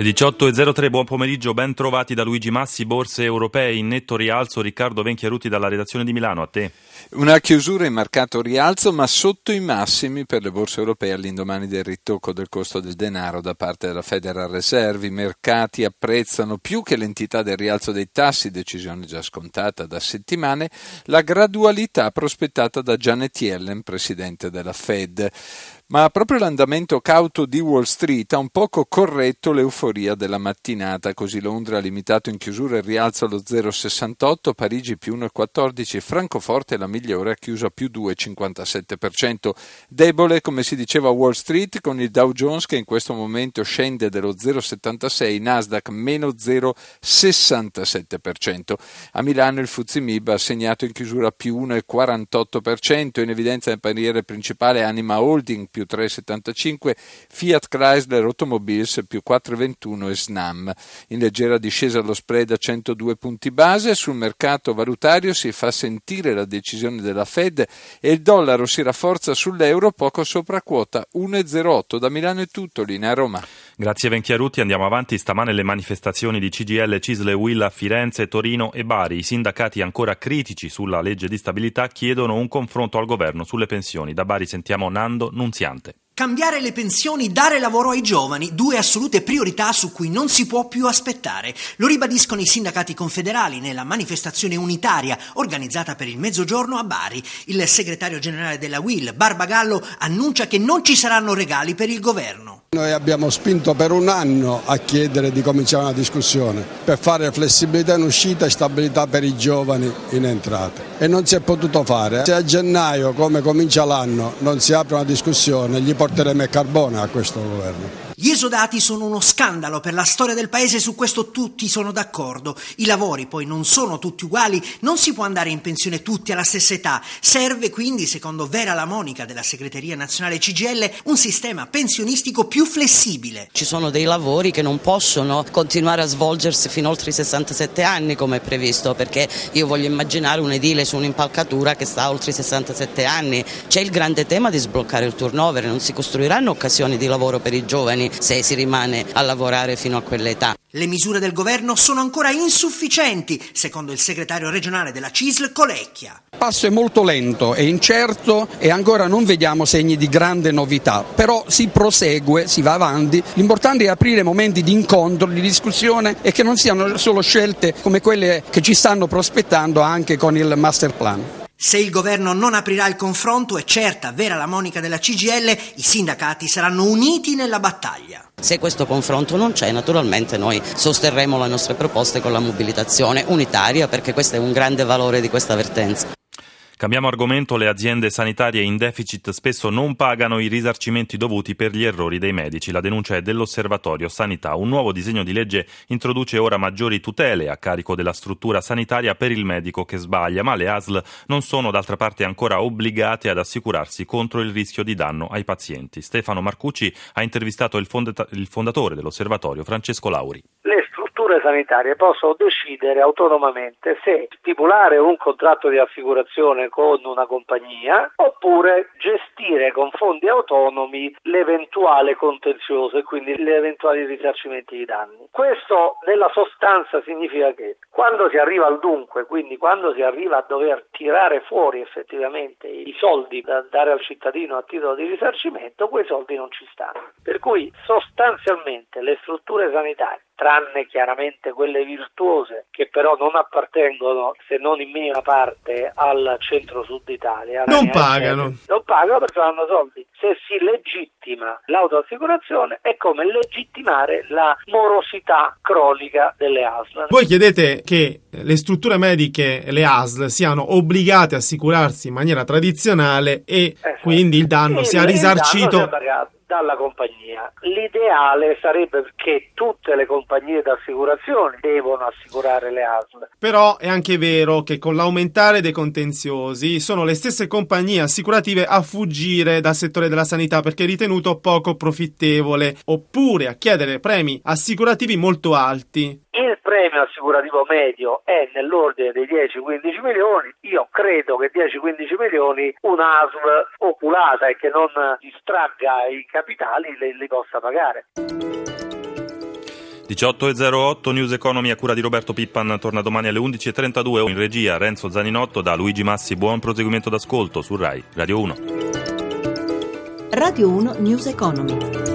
Le 18.03, buon pomeriggio, ben trovati da Luigi Massi, borse europee in netto rialzo, Riccardo Venchiaruti dalla redazione di Milano, a te. Una chiusura in marcato rialzo ma sotto i massimi per le borse europee all'indomani del ritocco del costo del denaro da parte della Federal Reserve. I mercati apprezzano più che l'entità del rialzo dei tassi, decisione già scontata da settimane, la gradualità prospettata da Janet Yellen, presidente della Fed ma proprio l'andamento cauto di Wall Street ha un poco corretto l'euforia della mattinata, così Londra ha limitato in chiusura il rialzo allo 0,68, Parigi più 1,14, Francoforte la migliore ha chiuso a più 2,57%. Debole, come si diceva Wall Street, con il Dow Jones che in questo momento scende dello 0,76, Nasdaq meno 0,67%. A Milano il Fuzimib ha segnato in chiusura più 1,48%, in evidenza nel paniere principale Anima Holding più 3,75, Fiat Chrysler Automobiles più 4,21 e Snam. In leggera discesa lo spread a 102 punti base, sul mercato valutario si fa sentire la decisione della Fed e il dollaro si rafforza sull'euro poco sopra quota 1,08. Da Milano è tutto, linea Roma. Grazie Venchiarutti, andiamo avanti. Stamane le manifestazioni di CGL, Cisle, Will a Firenze, Torino e Bari. I sindacati ancora critici sulla legge di stabilità chiedono un confronto al governo sulle pensioni. Da Bari sentiamo Nando Nunziante. Cambiare le pensioni, dare lavoro ai giovani, due assolute priorità su cui non si può più aspettare. Lo ribadiscono i sindacati confederali nella manifestazione unitaria organizzata per il mezzogiorno a Bari. Il segretario generale della WIL, Barbagallo, annuncia che non ci saranno regali per il governo. Noi abbiamo spinto per un anno a chiedere di cominciare una discussione per fare flessibilità in uscita e stabilità per i giovani in entrata e non si è potuto fare. Se a gennaio, come comincia l'anno, non si apre una discussione, gli porteremo il carbone a questo governo. Gli esodati sono uno scandalo per la storia del paese, su questo tutti sono d'accordo. I lavori poi non sono tutti uguali, non si può andare in pensione tutti alla stessa età. Serve quindi, secondo Vera Lamonica della segreteria nazionale CGL, un sistema pensionistico più flessibile. Ci sono dei lavori che non possono continuare a svolgersi fino oltre i 67 anni come è previsto, perché io voglio immaginare un edile su un'impalcatura che sta oltre i 67 anni. C'è il grande tema di sbloccare il turnover, non si costruiranno occasioni di lavoro per i giovani se si rimane a lavorare fino a quell'età. Le misure del governo sono ancora insufficienti, secondo il segretario regionale della CISL Colecchia. Il passo è molto lento e incerto e ancora non vediamo segni di grande novità, però si prosegue, si va avanti. L'importante è aprire momenti di incontro, di discussione e che non siano solo scelte come quelle che ci stanno prospettando anche con il master plan. Se il governo non aprirà il confronto, è certa, vera la monica della CGL, i sindacati saranno uniti nella battaglia. Se questo confronto non c'è, naturalmente noi sosterremo le nostre proposte con la mobilitazione unitaria perché questo è un grande valore di questa vertenza. Cambiamo argomento, le aziende sanitarie in deficit spesso non pagano i risarcimenti dovuti per gli errori dei medici. La denuncia è dell'Osservatorio Sanità. Un nuovo disegno di legge introduce ora maggiori tutele a carico della struttura sanitaria per il medico che sbaglia, ma le ASL non sono d'altra parte ancora obbligate ad assicurarsi contro il rischio di danno ai pazienti. Stefano Marcucci ha intervistato il, fondatore dell'Osservatorio, Francesco Lauri. Strutture sanitarie possono decidere autonomamente se stipulare un contratto di assicurazione con una compagnia oppure gestire con fondi autonomi l'eventuale contenzioso e quindi gli eventuali risarcimenti di danni. Questo nella sostanza significa che quando si arriva al dunque, quindi quando si arriva a dover tirare fuori effettivamente i soldi da dare al cittadino a titolo di risarcimento, quei soldi non ci stanno. Per cui sostanzialmente le strutture sanitarie tranne chiaramente quelle virtuose che però non appartengono se non in minima parte al centro-sud Italia. Non pagano. Non pagano perché non hanno soldi. Se si legittima l'autoassicurazione è come legittimare la morosità cronica delle ASL. Voi chiedete che le strutture mediche, le ASL, siano obbligate a assicurarsi in maniera tradizionale e esatto. quindi il danno sia risarcito. Danno sia dalla compagnia. L'ideale sarebbe che tutte le compagnie d'assicurazione devono assicurare le ASL. Però è anche vero che con l'aumentare dei contenziosi sono le stesse compagnie assicurative a fuggire dal settore della sanità perché è ritenuto poco profittevole oppure a chiedere premi assicurativi molto alti. Il premio assicurativo medio è nell'ordine dei 10-15 milioni, io credo che 10-15 milioni una ASL oculata e che non distragga i capitali li, li possa pagare. 18.08 News Economy a cura di Roberto Pippan torna domani alle 11.32 in regia Renzo Zaninotto da Luigi Massi. Buon proseguimento d'ascolto su RAI Radio 1 Radio 1 News Economy